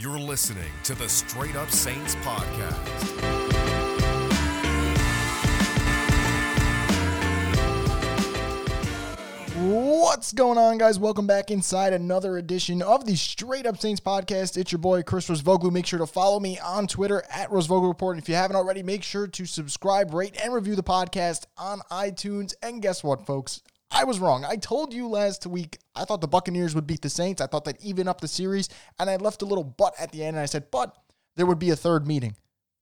You're listening to the Straight Up Saints podcast. What's going on, guys? Welcome back inside another edition of the Straight Up Saints podcast. It's your boy Chris Rosvoglu. Make sure to follow me on Twitter at Rosvoglu Report. And if you haven't already, make sure to subscribe, rate, and review the podcast on iTunes. And guess what, folks? I was wrong. I told you last week I thought the Buccaneers would beat the Saints. I thought they'd even up the series, and I left a little but at the end, and I said, but there would be a third meeting.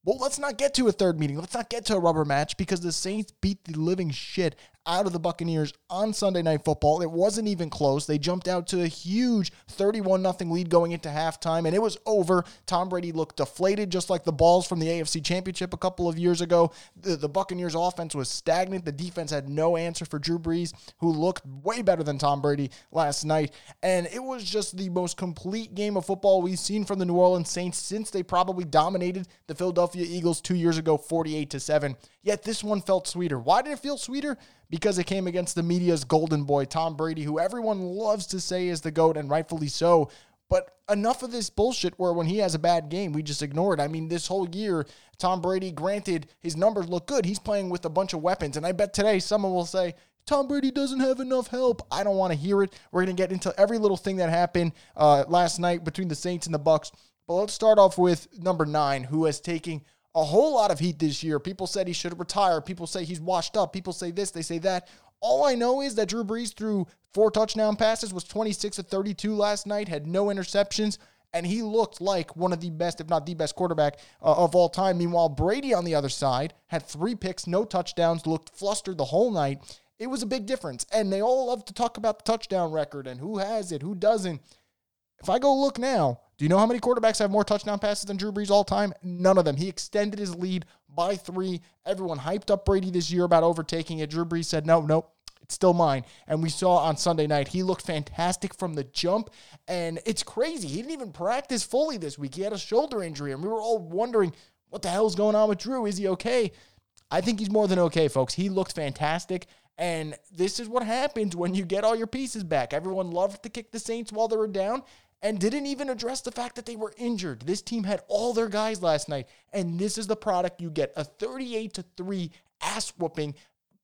Well, let's not get to a third meeting. Let's not get to a rubber match because the Saints beat the living shit out of the Buccaneers on Sunday Night Football. It wasn't even close. They jumped out to a huge 31 0 lead going into halftime, and it was over. Tom Brady looked deflated, just like the balls from the AFC Championship a couple of years ago. The, the Buccaneers' offense was stagnant. The defense had no answer for Drew Brees, who looked way better than Tom Brady last night. And it was just the most complete game of football we've seen from the New Orleans Saints since they probably dominated the Philadelphia Eagles two years ago, 48 to 7. Yet this one felt sweeter. Why did it feel sweeter? Because it came against the media's golden boy, Tom Brady, who everyone loves to say is the GOAT, and rightfully so. But enough of this bullshit where when he has a bad game, we just ignore it. I mean, this whole year, Tom Brady, granted, his numbers look good. He's playing with a bunch of weapons. And I bet today someone will say, Tom Brady doesn't have enough help. I don't want to hear it. We're going to get into every little thing that happened uh, last night between the Saints and the Bucks. But let's start off with number nine, who has taken a whole lot of heat this year. People said he should retire. People say he's washed up. People say this, they say that. All I know is that Drew Brees threw four touchdown passes, was 26 of 32 last night, had no interceptions, and he looked like one of the best, if not the best quarterback uh, of all time. Meanwhile, Brady on the other side had three picks, no touchdowns, looked flustered the whole night. It was a big difference. And they all love to talk about the touchdown record and who has it, who doesn't. If I go look now, do you know how many quarterbacks have more touchdown passes than Drew Brees all time? None of them. He extended his lead by three. Everyone hyped up Brady this year about overtaking it. Drew Brees said, no, no, it's still mine. And we saw on Sunday night, he looked fantastic from the jump. And it's crazy. He didn't even practice fully this week. He had a shoulder injury, and we were all wondering, what the hell's going on with Drew? Is he okay? I think he's more than okay, folks. He looked fantastic. And this is what happens when you get all your pieces back. Everyone loved to kick the Saints while they were down and didn't even address the fact that they were injured. This team had all their guys last night, and this is the product you get a 38 to 3 ass whooping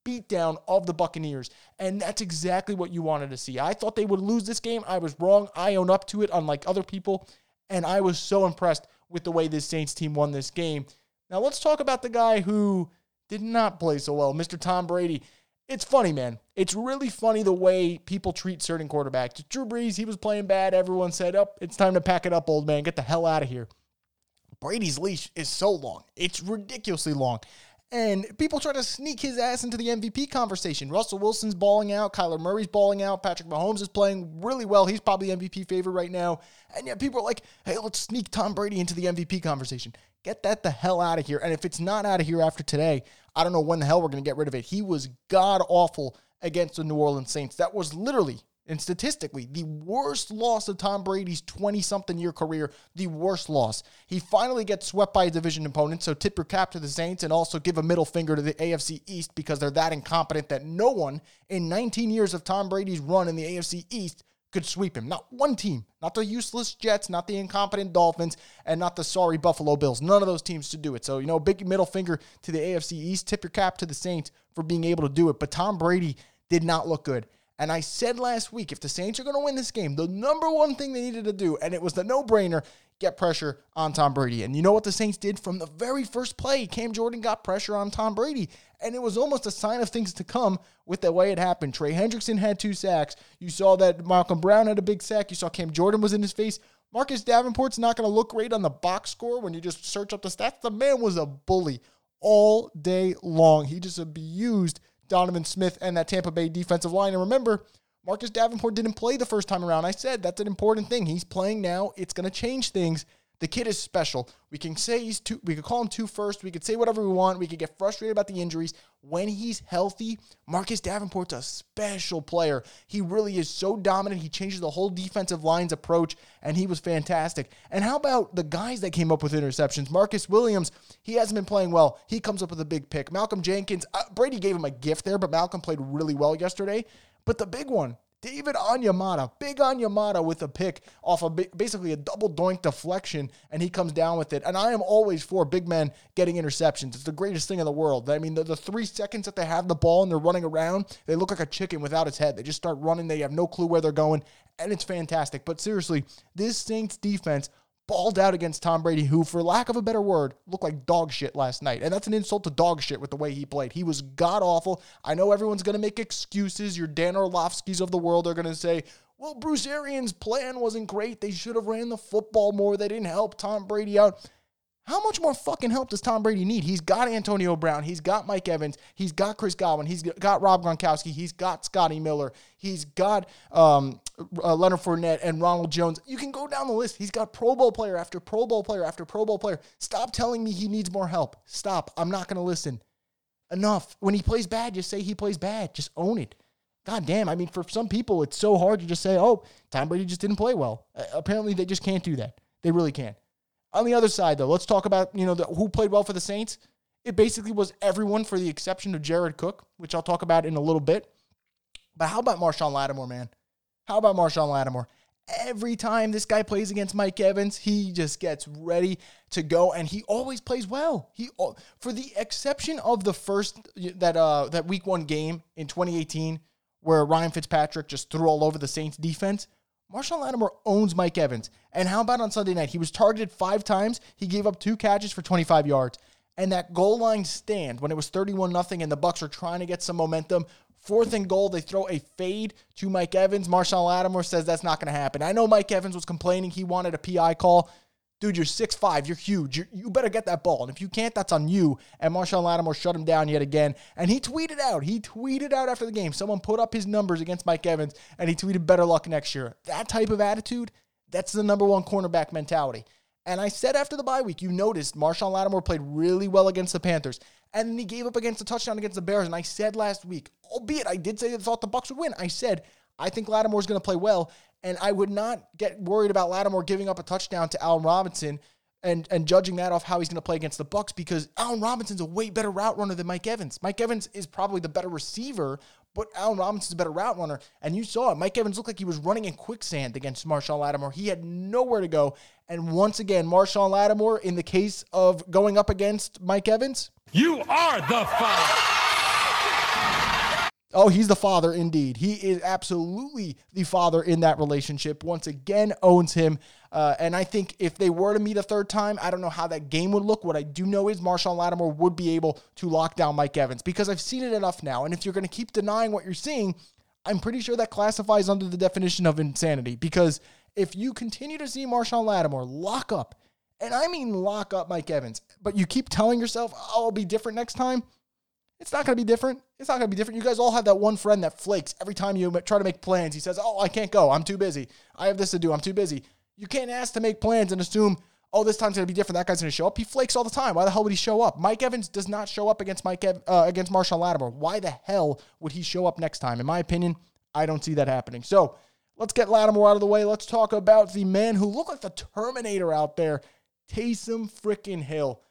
beatdown of the Buccaneers. And that's exactly what you wanted to see. I thought they would lose this game. I was wrong. I own up to it, unlike other people. And I was so impressed with the way this Saints team won this game. Now, let's talk about the guy who did not play so well, Mr. Tom Brady it's funny, man. It's really funny the way people treat certain quarterbacks. Drew Brees, he was playing bad. Everyone said, "Up, oh, it's time to pack it up, old man. Get the hell out of here." Brady's leash is so long. It's ridiculously long. And people try to sneak his ass into the MVP conversation. Russell Wilson's balling out. Kyler Murray's balling out. Patrick Mahomes is playing really well. He's probably MVP favorite right now. And yet people are like, hey, let's sneak Tom Brady into the MVP conversation. Get that the hell out of here. And if it's not out of here after today, I don't know when the hell we're going to get rid of it. He was god awful against the New Orleans Saints. That was literally and statistically, the worst loss of Tom Brady's 20 something year career, the worst loss. He finally gets swept by a division opponent, so tip your cap to the Saints and also give a middle finger to the AFC East because they're that incompetent that no one in 19 years of Tom Brady's run in the AFC East could sweep him. Not one team. Not the useless Jets, not the incompetent Dolphins, and not the sorry Buffalo Bills. None of those teams to do it. So, you know, big middle finger to the AFC East. Tip your cap to the Saints for being able to do it. But Tom Brady did not look good. And I said last week, if the Saints are going to win this game, the number one thing they needed to do, and it was the no brainer, get pressure on Tom Brady. And you know what the Saints did from the very first play? Cam Jordan got pressure on Tom Brady. And it was almost a sign of things to come with the way it happened. Trey Hendrickson had two sacks. You saw that Malcom Brown had a big sack. You saw Cam Jordan was in his face. Marcus Davenport's not going to look great on the box score when you just search up the stats. The man was a bully all day long. He just abused Donovan Smith and that Tampa Bay defensive line. And remember, Marcus Davenport didn't play the first time around. I said that's an important thing. He's playing now. It's going to change things. The kid is special. We can say he's two, we could call him two first. We could say whatever we want. We could get frustrated about the injuries. When he's healthy, Marcus Davenport's a special player. He really is so dominant. He changes the whole defensive line's approach, and he was fantastic. And how about the guys that came up with interceptions? Marcus Williams, he hasn't been playing well. He comes up with a big pick. Malcolm Jenkins, uh, Brady gave him a gift there, but Malcolm played really well yesterday. But the big one, David Onyemata, big Onyemata with a pick off of basically a double doink deflection, and he comes down with it. And I am always for big men getting interceptions. It's the greatest thing in the world. I mean, the, the three seconds that they have the ball and they're running around, they look like a chicken without its head. They just start running. They have no clue where they're going, and it's fantastic. But seriously, this Saints defense balled out against Tom Brady, who, for lack of a better word, looked like dog shit last night. And that's an insult to dog shit with the way he played. He was god awful. I know everyone's going to make excuses. Your Dan Orlovskis of the world are going to say, well, Bruce Arians' plan wasn't great. They should have ran the football more. They didn't help Tom Brady out. How much more fucking help does Tom Brady need? He's got Antonio Brown. He's got Mike Evans. He's got Chris Godwin. He's got Rob Gronkowski. He's got Scotty Miller. He's got um, uh, Leonard Fournette and Ronald Jones. You can go down the list. He's got Pro Bowl player after Pro Bowl player after Pro Bowl player. Stop telling me he needs more help. Stop. I'm not going to listen. Enough. When he plays bad, just say he plays bad. Just own it. God damn. I mean, for some people, it's so hard to just say, oh, Tom Brady just didn't play well. Uh, apparently, they just can't do that. They really can't. On the other side, though, let's talk about you know the, who played well for the Saints. It basically was everyone for the exception of Jared Cook, which I'll talk about in a little bit. But how about Marshon Lattimore, man? How about Marshon Lattimore? Every time this guy plays against Mike Evans, he just gets ready to go, and he always plays well. He, for the exception of the first that uh that Week One game in 2018, where Ryan Fitzpatrick just threw all over the Saints defense. Marshon Lattimore owns Mike Evans. And how about on Sunday night? He was targeted five times. He gave up two catches for 25 yards. And that goal line stand when it was 31 nothing and the Bucks are trying to get some momentum. Fourth and goal, they throw a fade to Mike Evans. Marshon Lattimore says that's not going to happen. I know Mike Evans was complaining he wanted a PI call dude, you're 6'5, you're huge. You're, you better get that ball. And if you can't, that's on you. And Marshon Lattimore shut him down yet again. And he tweeted out, he tweeted out after the game. Someone put up his numbers against Mike Evans, and he tweeted, better luck next year. That type of attitude, that's the number one cornerback mentality. And I said after the bye week, you noticed Marshon Lattimore played really well against the Panthers. And then he gave up against a touchdown against the Bears. And I said last week, albeit I did say I thought the Bucks would win, I said, I think Lattimore's going to play well. And I would not get worried about Lattimore giving up a touchdown to Allen Robinson and and judging that off how he's going to play against the Bucks because Allen Robinson's a way better route runner than Mike Evans. Mike Evans is probably the better receiver, but Allen Robinson's a better route runner. And you saw it. Mike Evans looked like he was running in quicksand against Marshon Lattimore. He had nowhere to go. And once again, Marshon Lattimore, in the case of going up against Mike Evans, you are the father. Oh, he's the father indeed. He is absolutely the father in that relationship. Once again, owns him. Uh, and I think if they were to meet a third time, I don't know how that game would look. What I do know is Marshon Lattimore would be able to lock down Mike Evans because I've seen it enough now. And if you're going to keep denying what you're seeing, I'm pretty sure that classifies under the definition of insanity. Because if you continue to see Marshon Lattimore lock up, and I mean lock up Mike Evans, but you keep telling yourself, oh, I'll be different next time, it's not going to be different. It's not going to be different. You guys all have that one friend that flakes every time you try to make plans. He says, Oh, I can't go. I'm too busy. I have this to do. I'm too busy. You can't ask to make plans and assume, Oh, this time's going to be different. That guy's going to show up. He flakes all the time. Why the hell would he show up? Mike Evans does not show up against Mike Ev- uh, against Marshon Lattimore. Why the hell would he show up next time? In my opinion, I don't see that happening. So let's get Lattimore out of the way. Let's talk about the man who looked like the Terminator out there, Taysom freaking Hill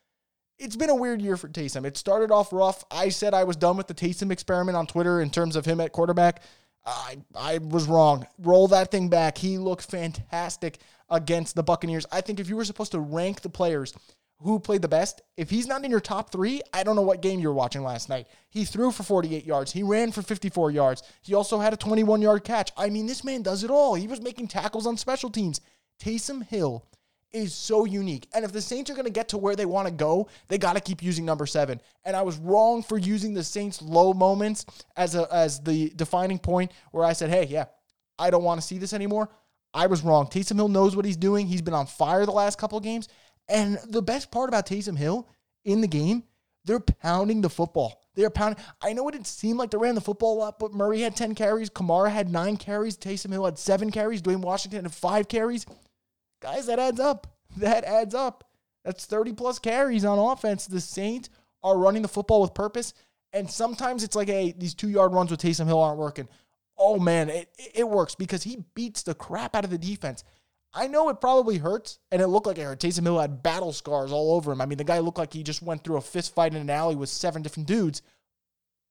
it's been a weird year for Taysom. It started off rough. I said I was done with the Taysom experiment on Twitter in terms of him at quarterback. I I was wrong. Roll that thing back. He looked fantastic against the Buccaneers. I think if you were supposed to rank the players who played the best, if he's not in your top three, I don't know what game you were watching last night. He threw for 48 yards. He ran for 54 yards. He also had a 21 yard catch. I mean, this man does it all. He was making tackles on special teams. Taysom Hill is so unique. And if the Saints are going to get to where they want to go, they got to keep using number seven. And I was wrong for using the Saints' low moments as a as the defining point where I said, "Hey, yeah, I don't want to see this anymore." I was wrong. Taysom Hill knows what he's doing. He's been on fire the last couple of games. And the best part about Taysom Hill in the game, they're pounding the football. They're pounding. I know it didn't seem like they ran the football a lot, but Murray had 10 carries. Kamara had nine carries. Taysom Hill had seven carries. Dwayne Washington had five carries. Guys, that adds up. That adds up. That's 30 plus carries on offense. The Saints are running the football with purpose. And sometimes it's like, hey, these two yard runs with Taysom Hill aren't working. Oh, man, it, it works because he beats the crap out of the defense. I know it probably hurts, and it looked like it hurt. Taysom Hill had battle scars all over him. I mean, the guy looked like he just went through a fist fight in an alley with seven different dudes.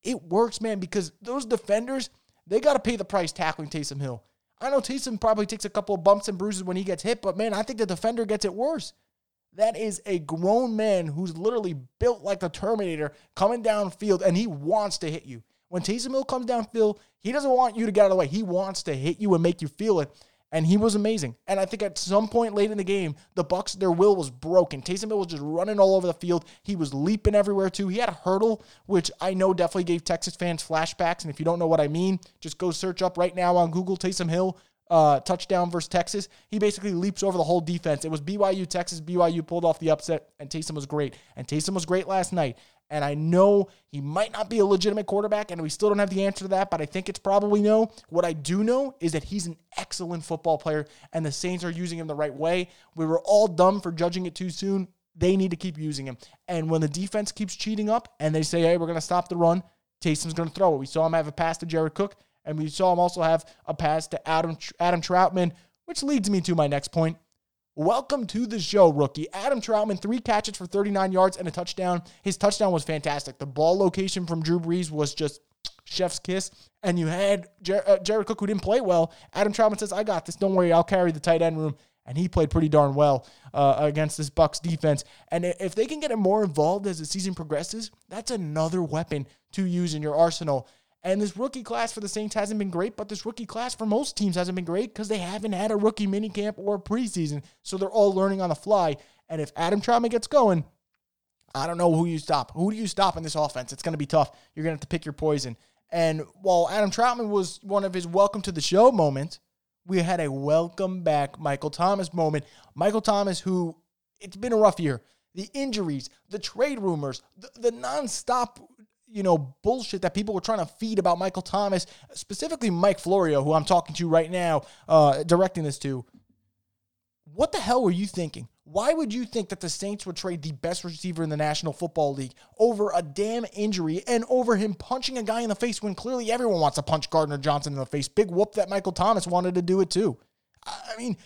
It works, man, because those defenders, They got to pay the price tackling Taysom Hill. I know Taysom probably takes a couple of bumps and bruises when he gets hit, but man, I think the defender gets it worse. That is a grown man who's literally built like the Terminator coming downfield, and he wants to hit you. When Taysom Hill comes downfield, he doesn't want you to get out of the way. He wants to hit you and make you feel it. And he was amazing. And I think at some point late in the game, the Bucks their will was broken. Taysom Hill was just running all over the field. He was leaping everywhere too. He had a hurdle, which I know definitely gave Texas fans flashbacks. And if you don't know what I mean, just go search up right now on Google Taysom Hill uh, touchdown versus Texas. He basically leaps over the whole defense. It was BYU, Texas. BYU pulled off the upset, and Taysom was great. And Taysom was great last night. And I know he might not be a legitimate quarterback, and we still don't have the answer to that, but I think it's probably no. What I do know is that he's an excellent football player, and the Saints are using him the right way. We were all dumb for judging it too soon. They need to keep using him. And when the defense keeps cheating up and they say, hey, we're going to stop the run, Taysom's going to throw it. We saw him have a pass to Jared Cook, and we saw him also have a pass to Adam, Adam Trautman, which leads me to my next point. Welcome to the show, rookie. Adam Trautman, three catches for 39 yards and a touchdown. His touchdown was fantastic. The ball location from Drew Brees was just chef's kiss. And you had Jer- uh, Jared Cook, who didn't play well. Adam Trautman says, I got this. Don't worry, I'll carry the tight end room. And he played pretty darn well uh, against this Bucks defense. And if they can get him more involved as the season progresses, that's another weapon to use in your arsenal. And this rookie class for the Saints hasn't been great, but this rookie class for most teams hasn't been great because they haven't had a rookie minicamp or preseason. So they're all learning on the fly. And if Adam Trautman gets going, I don't know who you stop. Who do you stop in this offense? It's going to be tough. You're going to have to pick your poison. And while Adam Trautman was one of his welcome to the show moments, we had a welcome back Michael Thomas moment. Michael Thomas, who it's been a rough year. The injuries, the trade rumors, the, the nonstop you know, bullshit that people were trying to feed about Michael Thomas, specifically Mike Florio, who I'm talking to right now, uh, directing this to. What the hell were you thinking? Why would you think that the Saints would trade the best receiver in the National Football League over a damn injury and over him punching a guy in the face when clearly everyone wants to punch Gardner Johnson in the face? Big whoop that Michael Thomas wanted to do it too. I mean,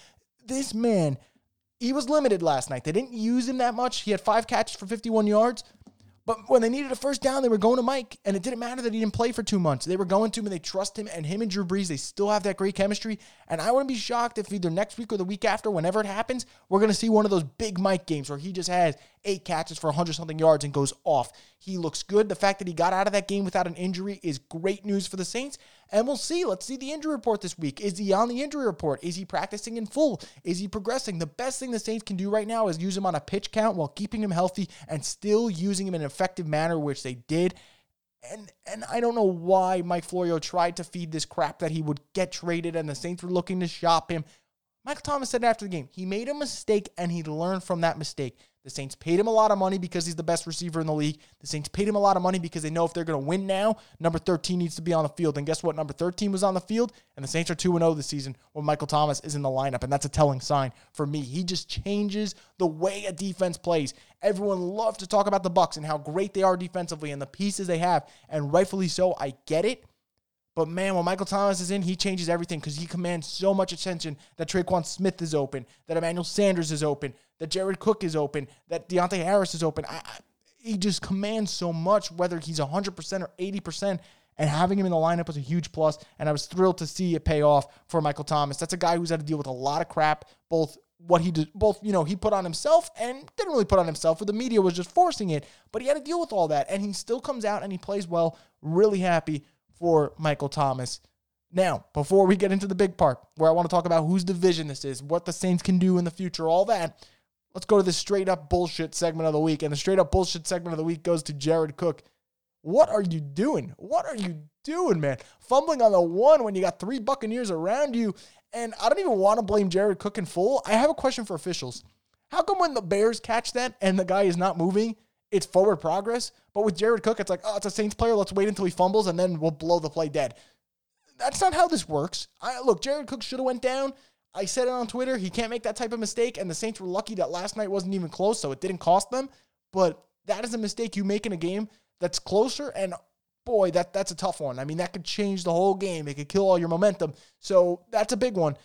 this man, he was limited last night. They didn't use him that much. He had five catches for 51 yards, but when they needed a first down, they were going to Mike, and it didn't matter that he didn't play for two months. They were going to him, and they trust him, and him and Drew Brees, they still have that great chemistry. And I wouldn't be shocked if either next week or the week after, whenever it happens, we're going to see one of those big Mike games where he just has eight catches for 100 something yards and goes off. He looks good. The fact that he got out of that game without an injury is great news for the Saints. And we'll see. Let's see the injury report this week. Is he on the injury report? Is he practicing in full? Is he progressing? The best thing the Saints can do right now is use him on a pitch count while keeping him healthy and still using him in an effective manner, which they did. And and I don't know why Mike Florio tried to feed this crap that he would get traded and the Saints were looking to shop him. Michael Thomas said after the game, he made a mistake and he learned from that mistake. The Saints paid him a lot of money because he's the best receiver in the league. The Saints paid him a lot of money because they know if they're going to win now, number 13 needs to be on the field. And guess what? Number 13 was on the field, and the Saints are 2 0 this season when Michael Thomas is in the lineup. And that's a telling sign for me. He just changes the way a defense plays. Everyone loves to talk about the Bucks and how great they are defensively and the pieces they have, and rightfully so. I get it. But man, when Michael Thomas is in, he changes everything because he commands so much attention that Tre'Quan Smith is open, that Emmanuel Sanders is open, that Jared Cook is open, that Deonte Harris is open. I, I, he just commands so much, whether he's 100% or 80%. And having him in the lineup was a huge plus, and I was thrilled to see it pay off for Michael Thomas. That's a guy who's had to deal with a lot of crap, both what he did, both you know he put on himself and didn't really put on himself, but the media was just forcing it. But he had to deal with all that, and he still comes out and he plays well. Really happy for Michael Thomas. Now, before we get into the big part, where I want to talk about whose division this is, what the Saints can do in the future, all that, let's go to the straight up bullshit segment of the week. And the straight up bullshit segment of the week goes to Jared Cook. What are you doing? What are you doing, man? Fumbling on the one when you got three Buccaneers around you. And I don't even want to blame Jared Cook in full. I have a question for officials. How come when the Bears catch that and the guy is not moving, it's forward progress. But with Jared Cook, it's like, oh, it's a Saints player. Let's wait until he fumbles and then we'll blow the play dead. That's not how this works. I, look, Jared Cook should have went down. I said it on Twitter. He can't make that type of mistake, and the Saints were lucky that last night wasn't even close, so it didn't cost them. But that is a mistake you make in a game that's closer, and boy, that that's a tough one. I mean, that could change the whole game. It could kill all your momentum. So that's a big one.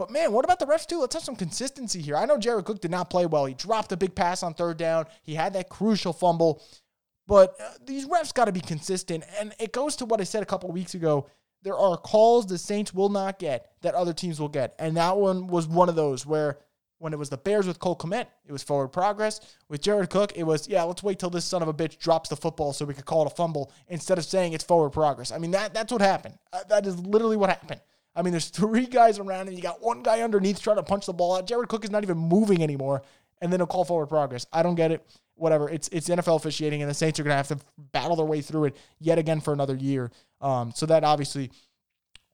But man, what about the refs too? Let's have some consistency here. I know Jared Cook did not play well. He dropped a big pass on third down. He had that crucial fumble. But uh, these refs got to be consistent. And it goes to what I said a couple weeks ago there are calls the Saints will not get that other teams will get. And that one was one of those where when it was the Bears with Cole Kmet, it was forward progress. With Jared Cook, it was, yeah, let's wait till this son of a bitch drops the football so we could call it a fumble instead of saying it's forward progress. I mean, that that's what happened. Uh, that is literally what happened. I mean, there's three guys around and you got one guy underneath trying to punch the ball out. Jared Cook is not even moving anymore. And then a call forward progress. I don't get it. Whatever. It's it's NFL officiating, and the Saints are going to have to battle their way through it yet again for another year. Um, so that obviously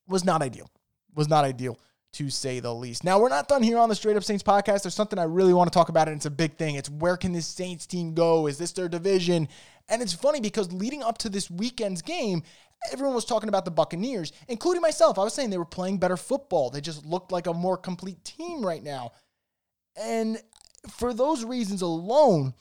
was not ideal. Was not ideal to say the least. Now, we're not done here on the Straight Up Saints podcast. There's something I really want to talk about, and it's a big thing. It's where can this Saints team go? Is this their division? And it's funny because leading up to this weekend's game, everyone was talking about the Buccaneers, including myself. I was saying they were playing better football. They just looked like a more complete team right now. And for those reasons alone,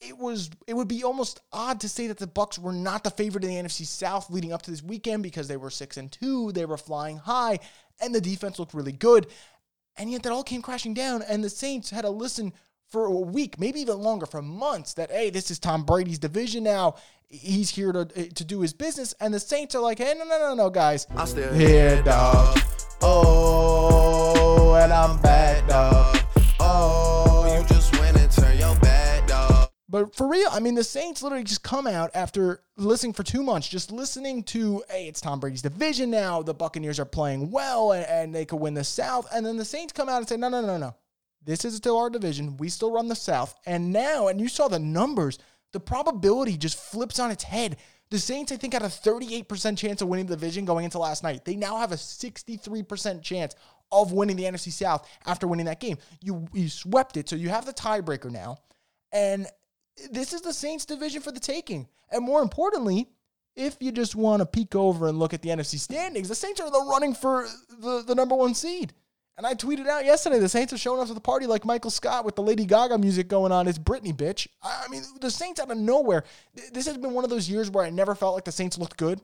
it was it would be almost odd to say that the Bucks were not the favorite in the NFC South leading up to this weekend because they were 6 and 2, they were flying high and the defense looked really good. And yet that all came crashing down and the Saints had to listen for a week, maybe even longer, for months that hey, this is Tom Brady's division now. He's here to eh, to do his business and the Saints are like, "Hey, no no no no, guys. I still Here, dog. Oh, and I'm back, dog. Oh, you just went and turned your back, dog. But for real, I mean, the Saints literally just come out after listening for two months, just listening to, hey, it's Tom Brady's division now. The Buccaneers are playing well and, and they could win the South. And then the Saints come out and say, no, no, no, no. This is still our division. We still run the South. And now, and you saw the numbers, the probability just flips on its head. The Saints, I think, had a 38% chance of winning the division going into last night. They now have a 63% chance of winning the NFC South after winning that game. You, you swept it, so you have the tiebreaker now. And this is the Saints division for the taking. And more importantly, if you just want to peek over and look at the NFC standings, the Saints are the running for the, the number one seed. And I tweeted out yesterday the Saints are showing up to the party like Michael Scott with the Lady Gaga music going on. It's Britney, bitch. I mean, the Saints out of nowhere. This has been one of those years where I never felt like the Saints looked good.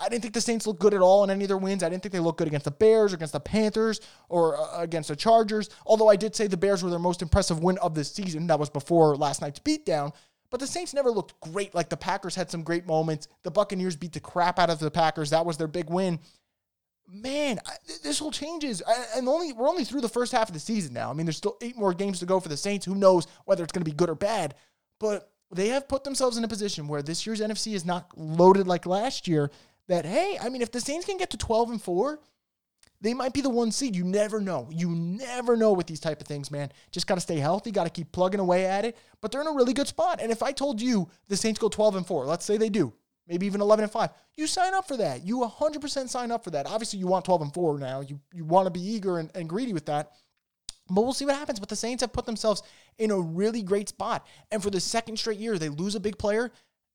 I didn't think the Saints looked good at all in any of their wins. I didn't think they looked good against the Bears, or against the Panthers, or uh, against the Chargers. Although I did say the Bears were their most impressive win of the season. That was before last night's beatdown. But the Saints never looked great. Like the Packers had some great moments. The Buccaneers beat the crap out of the Packers. That was their big win man, I, this whole changes. And only we're only through the first half of the season now. I mean, there's still eight more games to go for the Saints. Who knows whether it's going to be good or bad? But they have put themselves in a position where this year's NFC is not loaded like last year. That hey, I mean, if the Saints can get to 12 and four, they might be the one seed. You never know. You never know with these type of things, man. Just got to stay healthy. Got to keep plugging away at it. But they're in a really good spot. And if I told you the Saints go 12 and four, let's say they do, maybe even 11 and 5 you sign up for that you 100% sign up for that obviously you want 12 and 4 now you, you want to be eager and, and greedy with that but we'll see what happens but the saints have put themselves in a really great spot and for the second straight year they lose a big player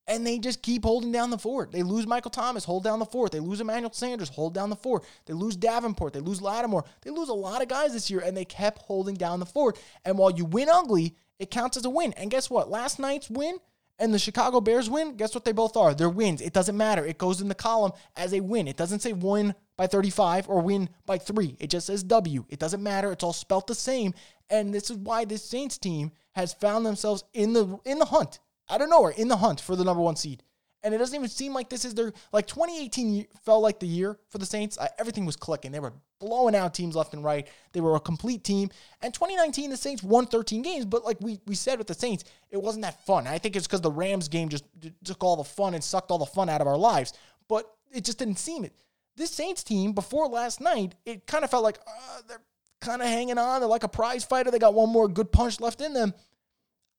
and they just keep holding down the fort. They lose Michael Thomas, hold down the fort. They lose Emmanuel Sanders, hold down the fort. They lose Davenport, they lose Lattimore. They lose a lot of guys this year, and they kept holding down the fort. And while you win ugly, it counts as a win. And guess what? Last night's win and the Chicago Bears win, guess what they both are? They're wins. It doesn't matter. It goes in the column as a win. It doesn't say win by 35 or win by three. It just says W. It doesn't matter. It's all spelt the same. And this is why this Saints team has found themselves in the in the hunt. out of nowhere in the hunt for the number one seed. And it doesn't even seem like this is their like 2018 felt like the year for the Saints. I, everything was clicking. They were blowing out teams left and right. They were a complete team. And 2019, the Saints won 13 games, but like we we said with the Saints, it wasn't that fun. I think it's because the Rams game just took all the fun and sucked all the fun out of our lives. But it just didn't seem it. This Saints team before last night, it kind of felt like uh, they're kind of hanging on. They're like a prize fighter. They got one more good punch left in them.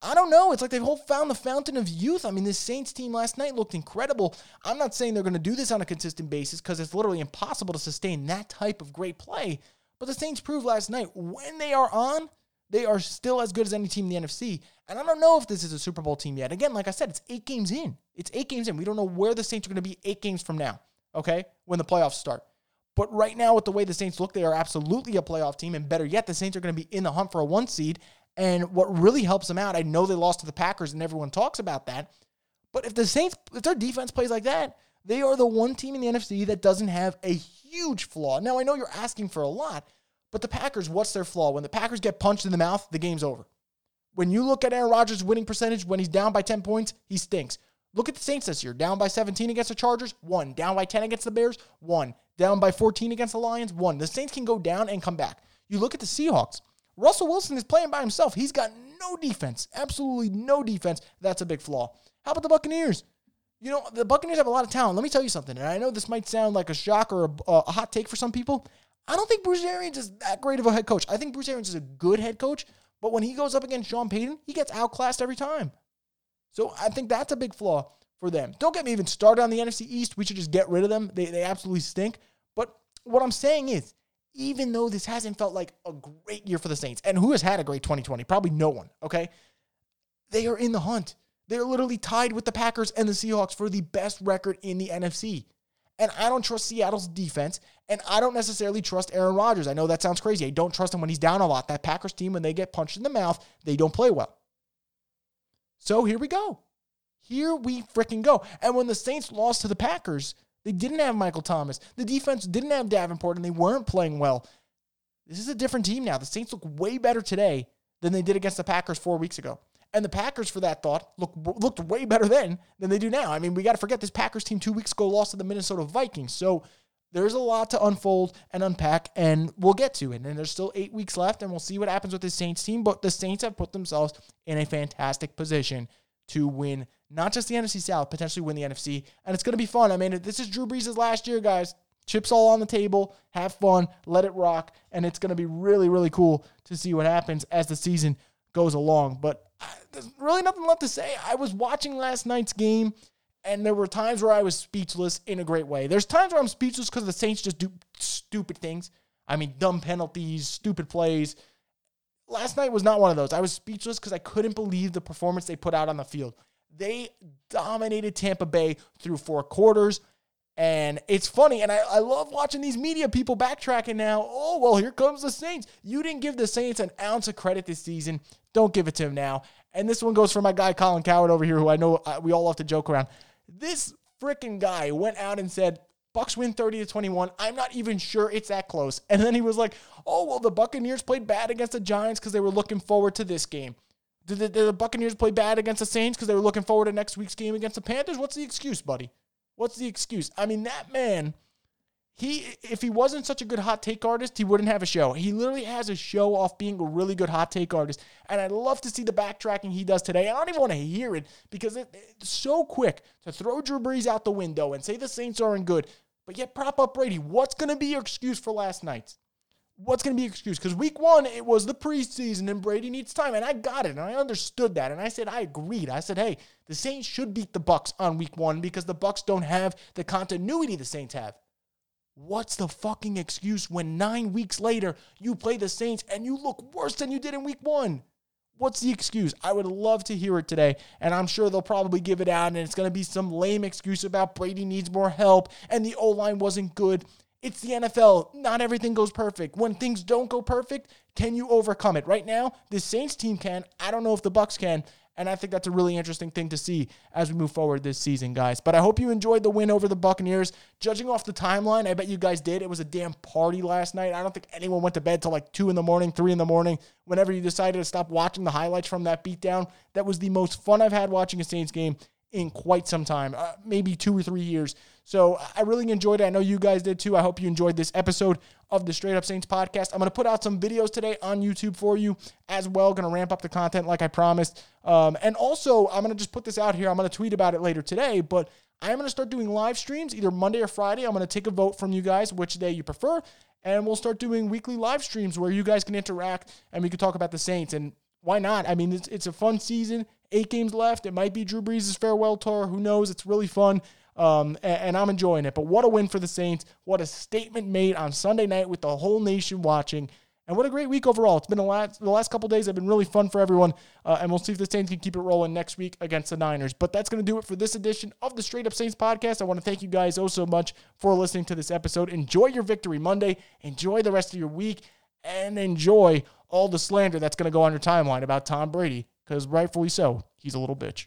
I don't know. It's like they've found the fountain of youth. I mean, this Saints team last night looked incredible. I'm not saying they're going to do this on a consistent basis because it's literally impossible to sustain that type of great play. But the Saints proved last night when they are on, they are still as good as any team in the NFC. And I don't know if this is a Super Bowl team yet. Again, like I said, it's eight games in. It's eight games in. We don't know where the Saints are going to be eight games from now, okay, when the playoffs start. But right now, with the way the Saints look, they are absolutely a playoff team. And better yet, the Saints are going to be in the hunt for a one seed. And what really helps them out, I know they lost to the Packers and everyone talks about that. But if the Saints, if their defense plays like that, they are the one team in the NFC that doesn't have a huge flaw. Now, I know you're asking for a lot, but the Packers, what's their flaw? When the Packers get punched in the mouth, the game's over. When you look at Aaron Rodgers' winning percentage, when he's down by 10 points, he stinks. Look at the Saints this year. Down by 17 against the Chargers, won. Down by 10 against the Bears, won. down by 14 against the Lions, won. The Saints can go down and come back. You look at the Seahawks. Russell Wilson is playing by himself. He's got no defense, absolutely no defense. That's a big flaw. How about the Buccaneers? You know, the Buccaneers have a lot of talent. Let me tell you something, and I know this might sound like a shock or a, a hot take for some people. I don't think Bruce Arians is that great of a head coach. I think Bruce Arians is a good head coach, but when he goes up against Sean Payton, he gets outclassed every time. So I think that's a big flaw for them. Don't get me even started on the NFC East. We should just get rid of them. They, they absolutely stink. But what I'm saying is, even though this hasn't felt like a great year for the Saints, and who has had a great 2020? Probably no one, okay? They are in the hunt. They're literally tied with the Packers and the Seahawks for the best record in the NFC. And I don't trust Seattle's defense, and I don't necessarily trust Aaron Rodgers. I know that sounds crazy. I don't trust him when he's down a lot. That Packers team, when they get punched in the mouth, they don't play well. So here we go. Here we freaking go. And when the Saints lost to the Packers, they didn't have Michael Thomas. The defense didn't have Davenport, and they weren't playing well. This is a different team now. The Saints look way better today than they did against the Packers four weeks ago. And the Packers, for that thought, look, looked way better then than they do now. I mean, we got to forget this Packers team two weeks ago lost to the Minnesota Vikings. So there's a lot to unfold and unpack, and we'll get to it. And there's still eight weeks left, and we'll see what happens with the Saints team. But the Saints have put themselves in a fantastic position to win not just the NFC South, potentially win the NFC. And it's going to be fun. I mean, this is Drew Brees' last year, guys. Chips all on the table, have fun, let it rock. And it's going to be really, really cool to see what happens as the season goes along. But uh, there's really nothing left to say. I was watching last night's game, and there were times where I was speechless in a great way. There's times where I'm speechless because the Saints just do stupid things. I mean, dumb penalties, stupid plays. Last night was not one of those. I was speechless because I couldn't believe the performance they put out on the field. They dominated Tampa Bay through four quarters. And it's funny, and I, I love watching these media people backtracking now. Oh, well, here comes the Saints. You didn't give the Saints an ounce of credit this season. Don't give it to him now. And this one goes for my guy Colin Cowherd over here, who I know uh, we all love to joke around. This freaking guy went out and said, Bucks win 30 to 21. I'm not even sure it's that close. And then he was like, "Oh, well, the Buccaneers played bad against the Giants because they were looking forward to this game. Did the, did the Buccaneers play bad against the Saints because they were looking forward to next week's game against the Panthers? What's the excuse, buddy? What's the excuse? I mean, that man, he if he wasn't such a good hot take artist, he wouldn't have a show. He literally has a show off being a really good hot take artist. And I'd love to see the backtracking he does today. I don't even want to hear it because it, it's so quick to throw Drew Brees out the window and say the Saints aren't good, but yet prop up Brady. What's going to be your excuse for last night? What's going to be excuse? Because week one, it was the preseason and Brady needs time. And I got it. And I understood that. And I said, I agreed. I said, hey, the Saints should beat the Bucks on week one because the Bucks don't have the continuity the Saints have. What's the fucking excuse when nine weeks later you play the Saints and you look worse than you did in week one? What's the excuse? I would love to hear it today, and I'm sure they'll probably give it out, and it's going to be some lame excuse about Brady needs more help and the O line wasn't good. It's the NFL. Not everything goes perfect. When things don't go perfect, can you overcome it? Right now, the Saints team can. I don't know if the Bucks can. And I think that's a really interesting thing to see as we move forward this season, guys. But I hope you enjoyed the win over the Buccaneers. Judging off the timeline, I bet you guys did. It was a damn party last night. I don't think anyone went to bed till like 2 in the morning, 3 in the morning, whenever you decided to stop watching the highlights from that beatdown. That was the most fun I've had watching a Saints game in quite some time, uh, maybe two or three years. So I really enjoyed it. I know you guys did too. I hope you enjoyed this episode of the Straight Up Saints podcast. I'm going to put out some videos today on YouTube for you as well. Going to ramp up the content like I promised. Um, and also, I'm going to just put this out here. I'm going to tweet about it later today, but I am going to start doing live streams either Monday or Friday. I'm going to take a vote from you guys which day you prefer. And we'll start doing weekly live streams where you guys can interact and we can talk about the Saints. And why not? I mean, it's, it's a fun season. Eight games left. It might be Drew Brees' farewell tour. Who knows? It's really fun. Um, and, and, I'm enjoying it. But what a win for the Saints. What a statement made on Sunday night with the whole nation watching. And what a great week overall. It's been the last, the last couple days have been really fun for everyone. Uh, and we'll see if the Saints can keep it rolling next week against the Niners. But that's going to do it for this edition of the Straight Up Saints podcast. I want to thank you guys oh so much for listening to this episode. Enjoy your victory Monday. Enjoy the rest of your week. And enjoy all the slander that's going to go on your timeline about Tom Brady. Because rightfully so, he's a little bitch.